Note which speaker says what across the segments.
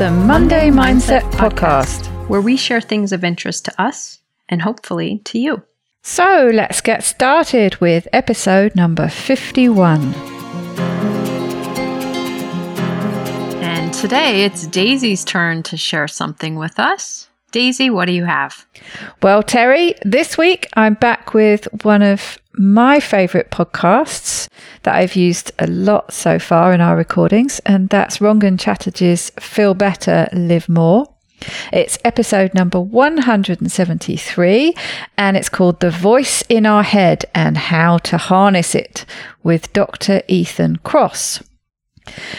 Speaker 1: the Monday Mindset Podcast,
Speaker 2: where we share things of interest to us and hopefully to you.
Speaker 1: So let's get started with episode number 51.
Speaker 2: And today it's Daisy's turn to share something with us. Daisy, what do you have?
Speaker 1: Well, Terry, this week I'm back with one of my favorite podcasts that I've used a lot so far in our recordings, and that's Rangan Chatterjee's Feel Better, Live More. It's episode number 173, and it's called The Voice in Our Head and How to Harness It with Dr. Ethan Kross.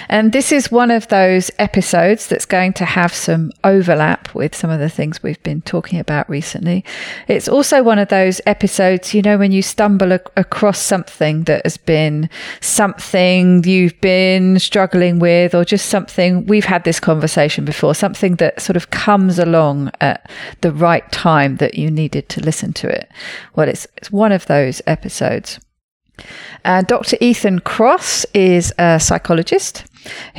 Speaker 1: And this is one of those episodes that's going to have some overlap with some of the things we've been talking about recently. It's also one of those episodes, you know, when you stumble ac- across something that has been something you've been struggling with, or just something we've had this conversation before, something that sort of comes along at the right time that you needed to listen to it. Well, it's, it's one of those episodes. Uh, Dr. Ethan Kross is a psychologist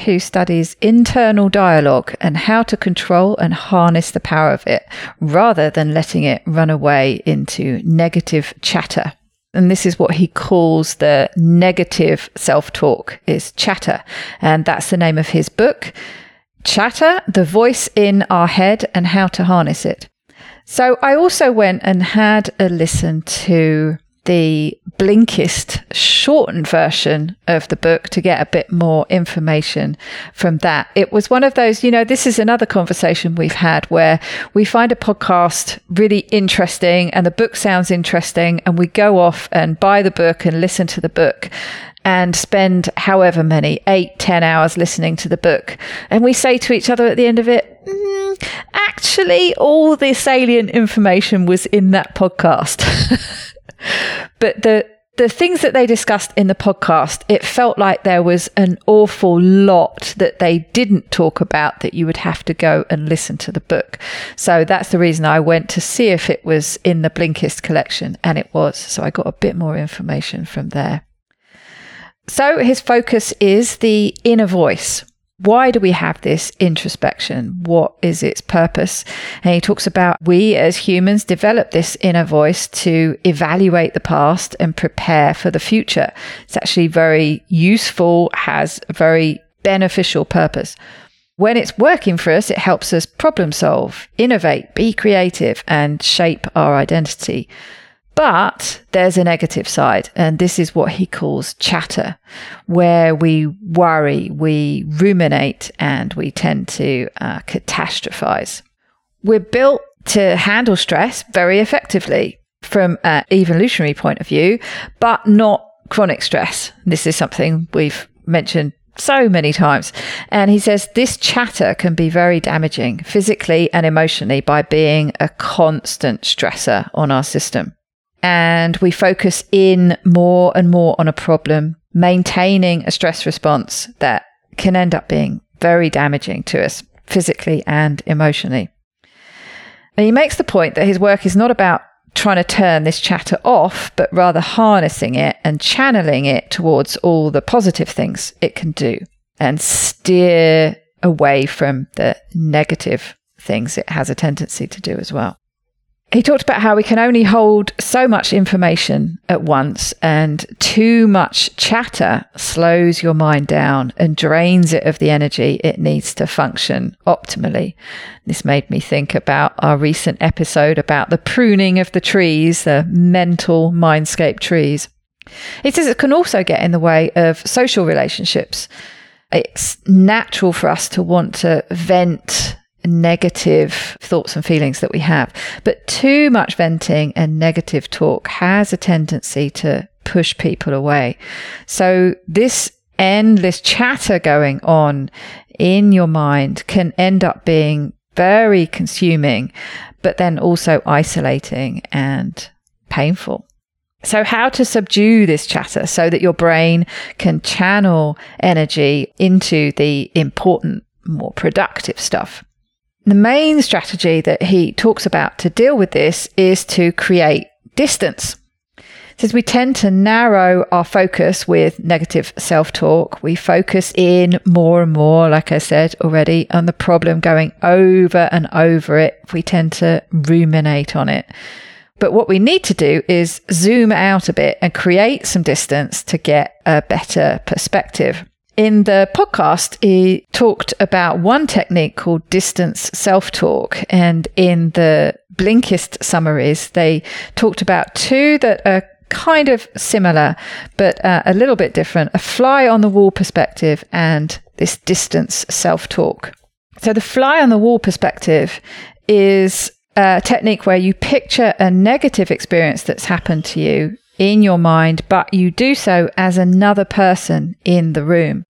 Speaker 1: who studies internal dialogue and how to control and harness the power of it rather than letting it run away into negative chatter. And this is what he calls the negative self talk is chatter. And that's the name of his book, Chatter, the voice in our head and how to harness it. So I also went and had a listen to the Blinkist shortened version of the book to get a bit more information from that. It was one of those, you know, this is another conversation we've had where we find a podcast really interesting and the book sounds interesting and we go off and buy the book and listen to the book and spend however many eight, ten hours listening to the book. And we say to each other at the end of it, mm, actually, all the salient information was in that podcast. but the the things that they discussed in the podcast, it felt like there was an awful lot that they didn't talk about that you would have to go and listen to the book. So that's the reason I went to see if it was in the Blinkist collection, and it was. So I got a bit more information from there. So his focus is the inner voice. Why do we have this introspection? What is its purpose? And he talks about we as humans develop this inner voice to evaluate the past and prepare for the future. It's actually very useful, has a very beneficial purpose. When it's working for us, it helps us problem solve, innovate, be creative, and shape our identity. But there's a negative side, and this is what he calls chatter, where we worry, we ruminate, and we tend to uh, catastrophize. We're built to handle stress very effectively from an evolutionary point of view, but not chronic stress. This is something we've mentioned so many times. And he says this chatter can be very damaging physically and emotionally by being a constant stressor on our system and we focus in more and more on a problem, maintaining a stress response that can end up being very damaging to us physically and emotionally. And he makes the point that his work is not about trying to turn this chatter off, but rather harnessing it and channeling it towards all the positive things it can do and steer away from the negative things it has a tendency to do as well he talked about how we can only hold so much information at once, and too much chatter slows your mind down and drains it of the energy it needs to function optimally. This made me think about our recent episode about the pruning of the trees, the mental mindscape trees. He says it can also get in the way of social relationships. It's natural for us to want to vent negative thoughts and feelings that we have. But too much venting and negative talk has a tendency to push people away. So this endless chatter going on in your mind can end up being very consuming, but then also isolating and painful. So, how to subdue this chatter so that your brain can channel energy into the important, more productive stuff? The main strategy that he talks about to deal with this is to create distance. says we tend to narrow our focus with negative self talk. We focus in more and more, like I said already, on the problem going over and over it. We tend to ruminate on it. But what we need to do is zoom out a bit and create some distance to get a better perspective. In the podcast, he talked about one technique called distance self talk. And in the Blinkist summaries, they talked about two that are kind of similar, but uh, a little bit different a fly on the wall perspective and this distance self talk. So, the fly on the wall perspective is a technique where you picture a negative experience that's happened to you in your mind, but you do so as another person in the room.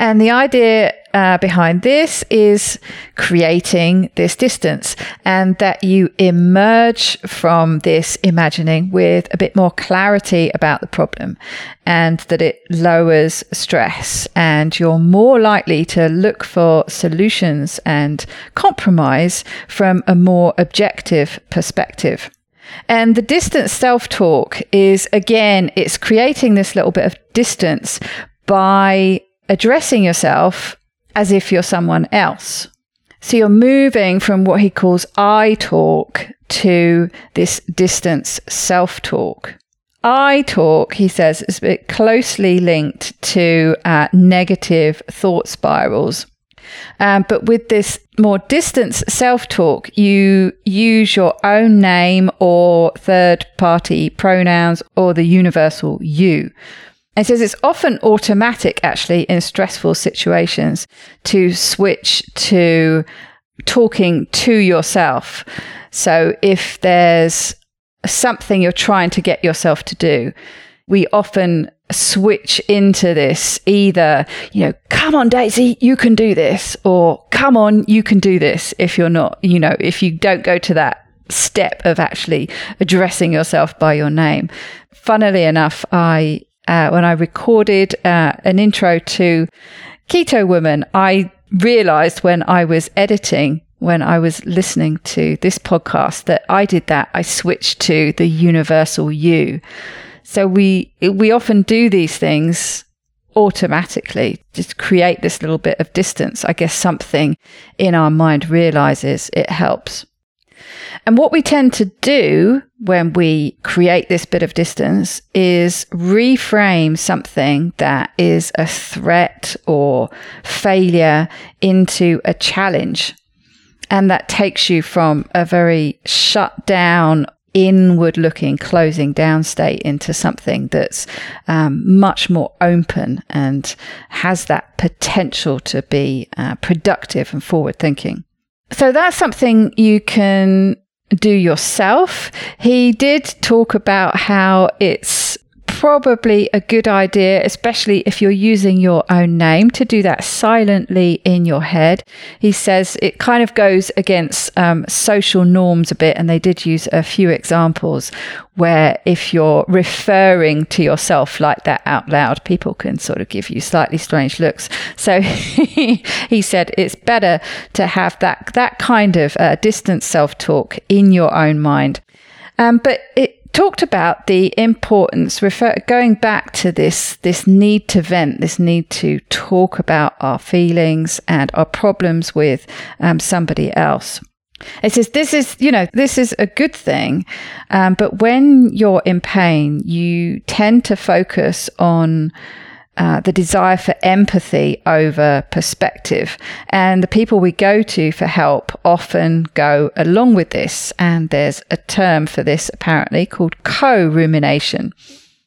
Speaker 1: And the idea uh, behind this is creating this distance and that you emerge from this imagining with a bit more clarity about the problem and that it lowers stress and you're more likely to look for solutions and compromise from a more objective perspective. And the distance self talk is again, it's creating this little bit of distance by addressing yourself as if you're someone else. So you're moving from what he calls I talk to this distance self talk. I talk, he says, is a bit closely linked to uh, negative thought spirals. Um, but with this more distance self talk, you use your own name or third party pronouns or the universal you. It says it's often automatic, actually, in stressful situations to switch to talking to yourself. So if there's something you're trying to get yourself to do, we often switch into this either, you know, come on, Daisy, you can do this, or come on, you can do this if you're not, you know, if you don't go to that step of actually addressing yourself by your name. Funnily enough, I uh, when I recorded uh, an intro to Keto Woman, I realized when I was editing, when I was listening to this podcast, that I did that. I switched to the universal you. So we we often do these things automatically, just create this little bit of distance. I guess something in our mind realizes it helps. And what we tend to do when we create this bit of distance is reframe something that is a threat or failure into a challenge. And that takes you from a very shut down, inward looking, closing down state into something that's um, much more open and has that potential to be uh, productive and forward thinking. So that's something you can do yourself. He did talk about how it's probably a good idea, especially if you're using your own name, to do that silently in your head. He says it kind of goes against um, social norms a bit, and they did use a few examples where if you're referring to yourself like that out loud, people can sort of give you slightly strange looks. So he said it's better to have that that kind of uh, distant self talk in your own mind. Um, but it talked about the importance refer going back to this this need to vent this need to talk about our feelings and our problems with um, somebody else. It says this is you know this is a good thing um, but when you're in pain you tend to focus on uh, the desire for empathy over perspective. And the people we go to for help often go along with this. And there's a term for this apparently called co rumination.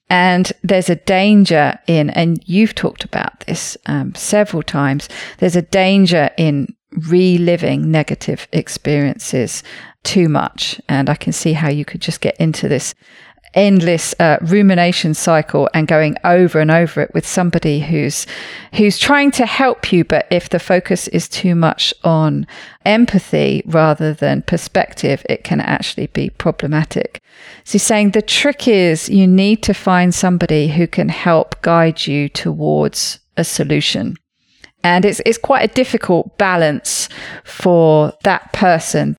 Speaker 1: And there's a danger in, and you've talked about this um, several times, there's a danger in reliving negative experiences too much. And I can see how you could just get into this endless uh, rumination cycle and going over and over it with somebody who's who's trying to help you but if the focus is too much on empathy rather than perspective it can actually be problematic. So saying the trick is you need to find somebody who can help guide you towards a solution. And it's it's quite a difficult balance for that person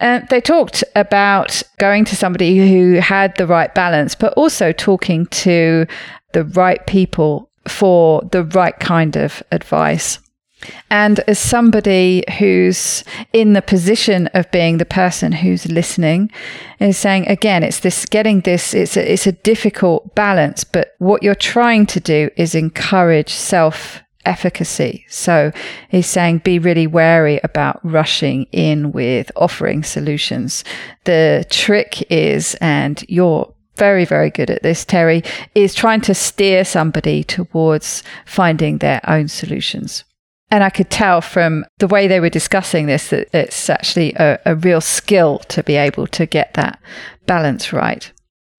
Speaker 1: Uh, they talked about going to somebody who had the right balance, but also talking to the right people for the right kind of advice. And as somebody who's in the position of being the person who's listening, is saying again, it's this getting this, it's a, it's a difficult balance, but what you're trying to do is encourage self efficacy. So he's saying be really wary about rushing in with offering solutions. The trick is, and you're very, very good at this, Terry, is trying to steer somebody towards finding their own solutions. And I could tell from the way they were discussing this that it's actually a, a real skill to be able to get that balance right.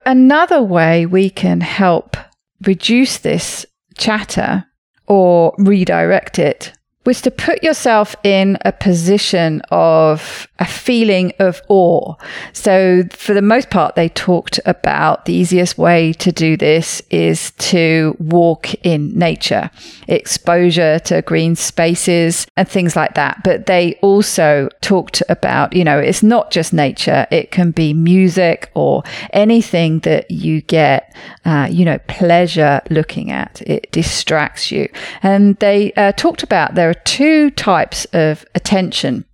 Speaker 1: Another way we can help reduce this chatter or redirect it was to put yourself in a position of a feeling of awe. So, for the most part, they talked about the easiest way to do this is to walk in nature, exposure to green spaces and things like that. But they also talked about, you know, it's not just nature, it can be music or anything that you get, uh, you know, pleasure looking at. It distracts you. And they uh, talked about there two types of attention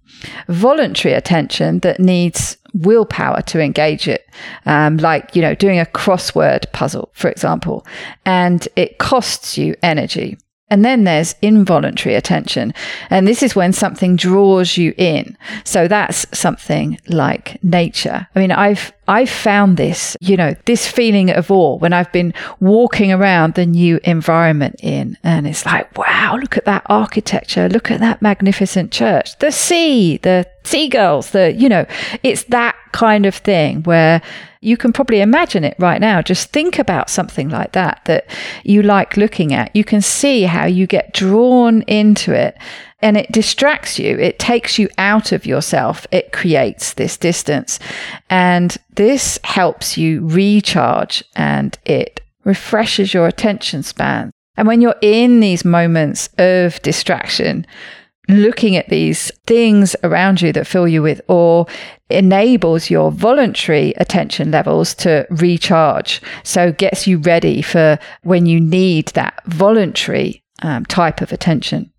Speaker 1: voluntary attention that needs willpower to engage it, um, like, you know, doing a crossword puzzle, for example, and it costs you energy. And then there's involuntary attention. And this is when something draws you in. So that's something like nature. I mean, I've, I've found this, you know, this feeling of awe when I've been walking around the new environment in and it's like, wow, look at that architecture. Look at that magnificent church. The sea, the seagulls, the, you know, it's that kind of thing where you can probably imagine it right now. Just think about something like that that you like looking at. You can see how you get drawn into it and it distracts you. It takes you out of yourself. It creates this distance. And this helps you recharge and it refreshes your attention span. And when you're in these moments of distraction, looking at these things around you that fill you with awe enables your voluntary attention levels to recharge. So gets you ready for when you need that voluntary um, type of attention.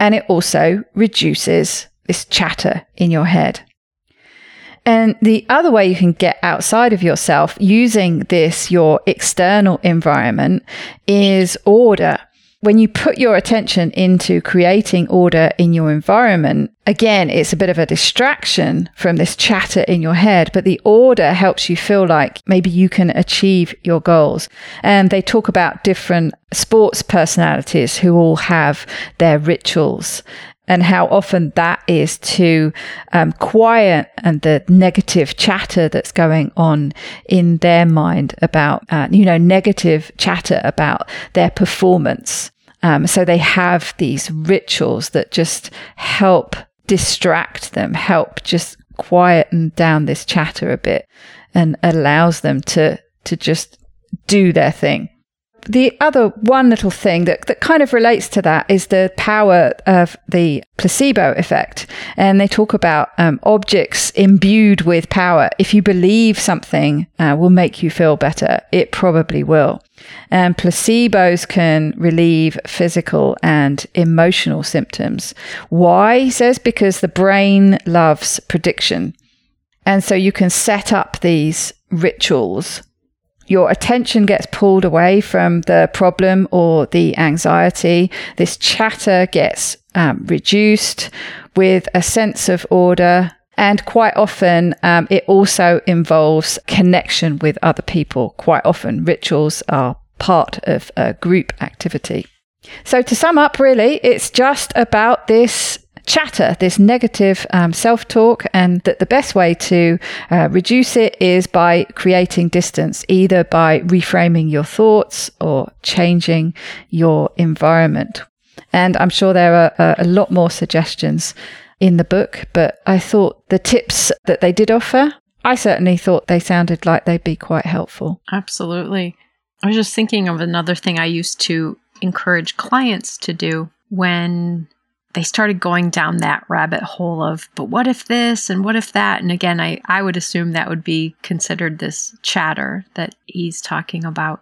Speaker 1: And it also reduces this chatter in your head. And the other way you can get outside of yourself using this, your external environment, is order when you put your attention into creating order in your environment, again, it's a bit of a distraction from this chatter in your head, but the order helps you feel like maybe you can achieve your goals. And they talk about different sports personalities who all have their rituals and how often that is to um, quiet and the negative chatter that's going on in their mind about, uh, you know, negative chatter about their performance. Um, so they have these rituals that just help distract them, help just quieten down this chatter a bit and allows them to, to just do their thing the other one little thing that, that kind of relates to that is the power of the placebo effect. And they talk about um, objects imbued with power. If you believe something uh, will make you feel better, it probably will. And placebos can relieve physical and emotional symptoms. Why? He says, because the brain loves prediction. And so you can set up these rituals your attention gets pulled away from the problem or the anxiety. This chatter gets um, reduced with a sense of order. And quite often, um, it also involves connection with other people. Quite often, rituals are part of a group activity. So, to sum up, really, it's just about this chatter, this negative um, self talk, and that the best way to uh, reduce it is by creating distance, either by reframing your thoughts or changing your environment. And I'm sure there are uh, a lot more suggestions in the book, but I thought the tips that they did offer, I certainly thought they sounded like they'd be quite helpful.
Speaker 2: Absolutely. I was just thinking of another thing I used to encourage clients to do when they started going down that rabbit hole of, but what if this and what if that? And again, I, I would assume that would be considered this chatter that he's talking about.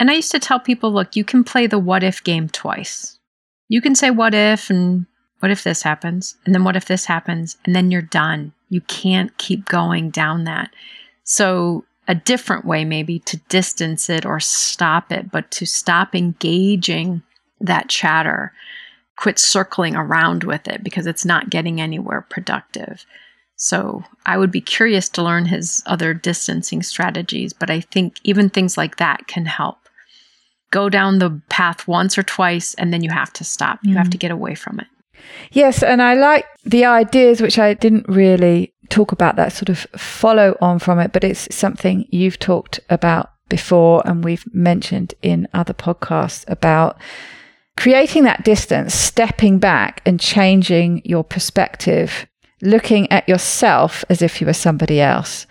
Speaker 2: And I used to tell people, look, you can play the what if game twice. You can say what if and what if this happens? And then what if this happens? And then you're done. You can't keep going down that. So a different way maybe to distance it or stop it, but to stop engaging that chatter quit circling around with it because it's not getting anywhere productive. So I would be curious to learn his other distancing strategies, but I think even things like that can help. Go down the path once or twice, and then you have to stop. You mm. have to get away from it.
Speaker 1: Yes, and I like the ideas, which I didn't really talk about that sort of follow on from it, but it's something you've talked about before and we've mentioned in other podcasts about creating that distance, stepping back and changing your perspective, looking at yourself as if you were somebody else.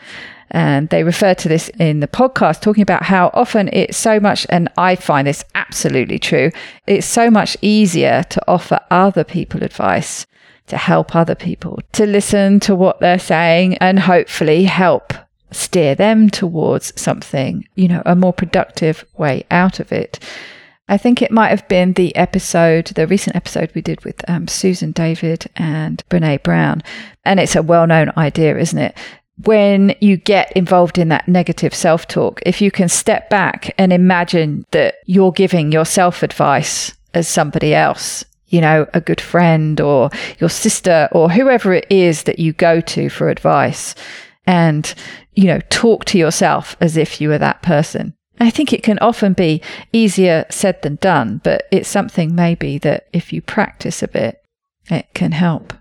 Speaker 1: And they refer to this in the podcast, talking about how often it's so much, and I find this absolutely true, it's so much easier to offer other people advice, to help other people, to listen to what they're saying and hopefully help steer them towards something, you know, a more productive way out of it. I think it might have been the episode, the recent episode we did with um, Susan David and Brene Brown. And it's a well known idea, isn't it? When you get involved in that negative self talk, if you can step back and imagine that you're giving yourself advice as somebody else, you know, a good friend or your sister or whoever it is that you go to for advice and, you know, talk to yourself as if you were that person I think it can often be easier said than done, but it's something maybe that if you practice a bit, it can help.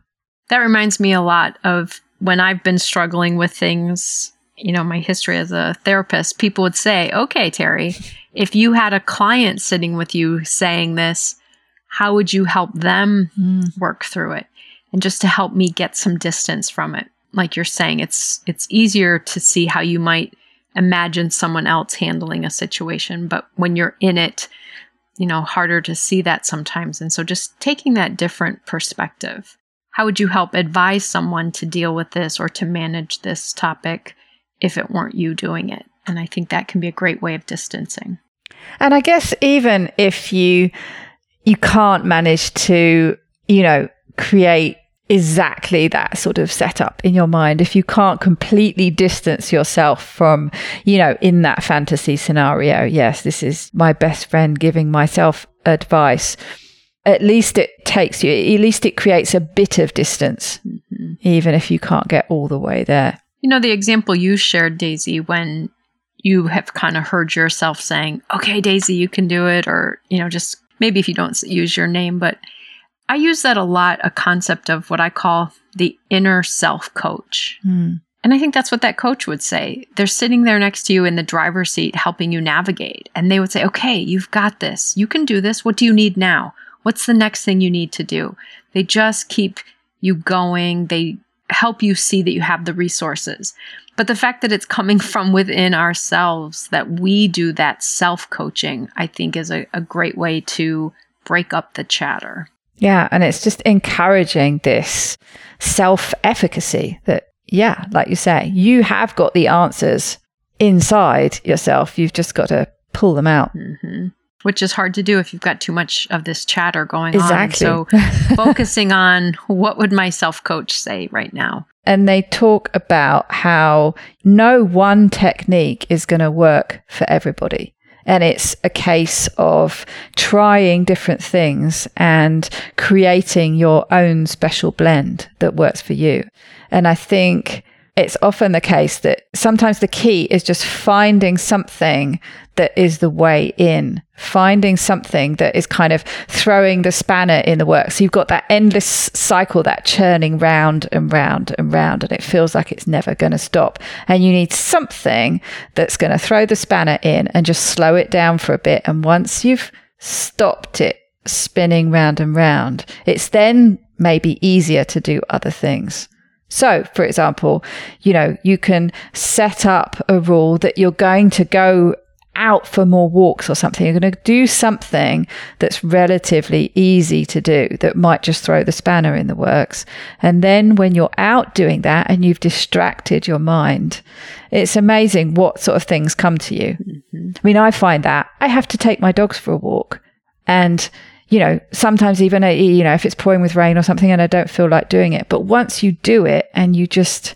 Speaker 2: That reminds me a lot of when I've been struggling with things, you know, my history as a therapist, people would say, okay, Terry, if you had a client sitting with you saying this, how would you help them mm. work through it? And just to help me get some distance from it. Like you're saying, it's it's easier to see how you might imagine someone else handling a situation. But when you're in it, you know, harder to see that sometimes. And so just taking that different perspective. How would you help advise someone to deal with this or to manage this topic if it weren't you doing it? And I think that can be a great way of distancing.
Speaker 1: And I guess even if you you can't manage to, you know, create exactly that sort of setup in your mind if you can't completely distance yourself from you know in that fantasy scenario yes this is my best friend giving myself advice at least it takes you at least it creates a bit of distance mm-hmm. even if you can't get all the way there
Speaker 2: you know the example you shared daisy when you have kind of heard yourself saying okay daisy you can do it or you know just maybe if you don't use your name but I use that a lot, a concept of what I call the inner self coach. Mm. And I think that's what that coach would say. They're sitting there next to you in the driver's seat, helping you navigate. And they would say, okay, you've got this. You can do this. What do you need now? What's the next thing you need to do? They just keep you going. They help you see that you have the resources. But the fact that it's coming from within ourselves, that we do that self coaching, I think is a, a great way to break up the chatter.
Speaker 1: Yeah. And it's just encouraging this self efficacy that, yeah, like you say, you have got the answers inside yourself. You've just got to pull them out.
Speaker 2: Mm-hmm. Which is hard to do if you've got too much of this chatter going exactly. on. So focusing on what would my self coach say right now?
Speaker 1: And they talk about how no one technique is going to work for everybody. And it's a case of trying different things and creating your own special blend that works for you. And I think it's often the case that sometimes the key is just finding something that is the way in, finding something that is kind of throwing the spanner in the works. So you've got that endless cycle, that churning round and round and round, and it feels like it's never going to stop. And you need something that's going to throw the spanner in and just slow it down for a bit. And once you've stopped it spinning round and round, it's then maybe easier to do other things. So, for example, you know, you can set up a rule that you're going to go out for more walks or something. You're going to do something that's relatively easy to do that might just throw the spanner in the works. And then when you're out doing that and you've distracted your mind, it's amazing what sort of things come to you. Mm-hmm. I mean, I find that I have to take my dogs for a walk and you know, sometimes even, uh, you know, if it's pouring with rain or something and I don't feel like doing it. But once you do it and you just,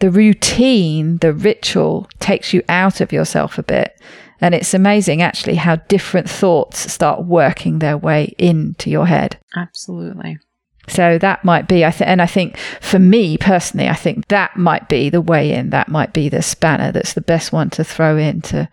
Speaker 1: the routine, the ritual takes you out of yourself a bit. And it's amazing actually how different thoughts start working their way into your head.
Speaker 2: Absolutely.
Speaker 1: So that might be, I think, and I think for me personally, I think that might be the way in. That might be the spanner that's the best one to throw in to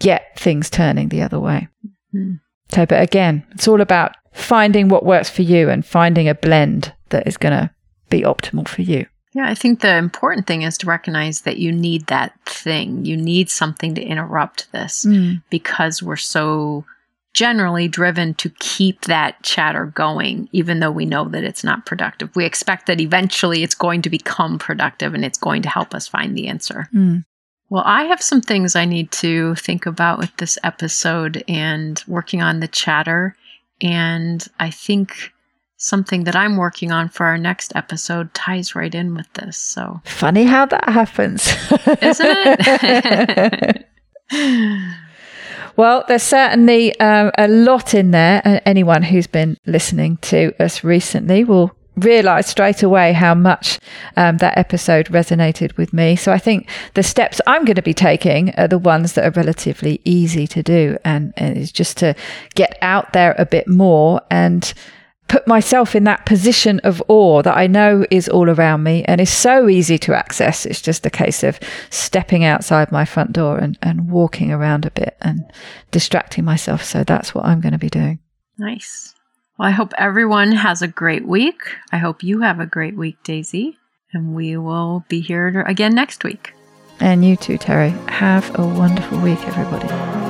Speaker 1: get things turning the other way. Mm-hmm. So, but again, it's all about finding what works for you and finding a blend that is going to be optimal for you.
Speaker 2: Yeah, I think the important thing is to recognize that you need that thing. You need something to interrupt this mm. because we're so generally driven to keep that chatter going, even though we know that it's not productive. We expect that eventually it's going to become productive and it's going to help us find the answer. Mm. Well, I have some things I need to think about with this episode and working on the chatter. And I think something that I'm working on for our next episode ties right in with this. So
Speaker 1: funny how that happens,
Speaker 2: isn't it?
Speaker 1: well, there's certainly um, a lot in there. and anyone who's been listening to us recently will realized straight away how much um, that episode resonated with me. So I think the steps I'm going to be taking are the ones that are relatively easy to do, and, and it's just to get out there a bit more and put myself in that position of awe that I know is all around me and is so easy to access. It's just a case of stepping outside my front door and, and walking around a bit and distracting myself. So that's what I'm going to be doing.
Speaker 2: Nice. Well, I hope everyone has a great week. I hope you have a great week, Daisy. And we will be here again next week.
Speaker 1: And you too, Terry. Have a wonderful week, everybody.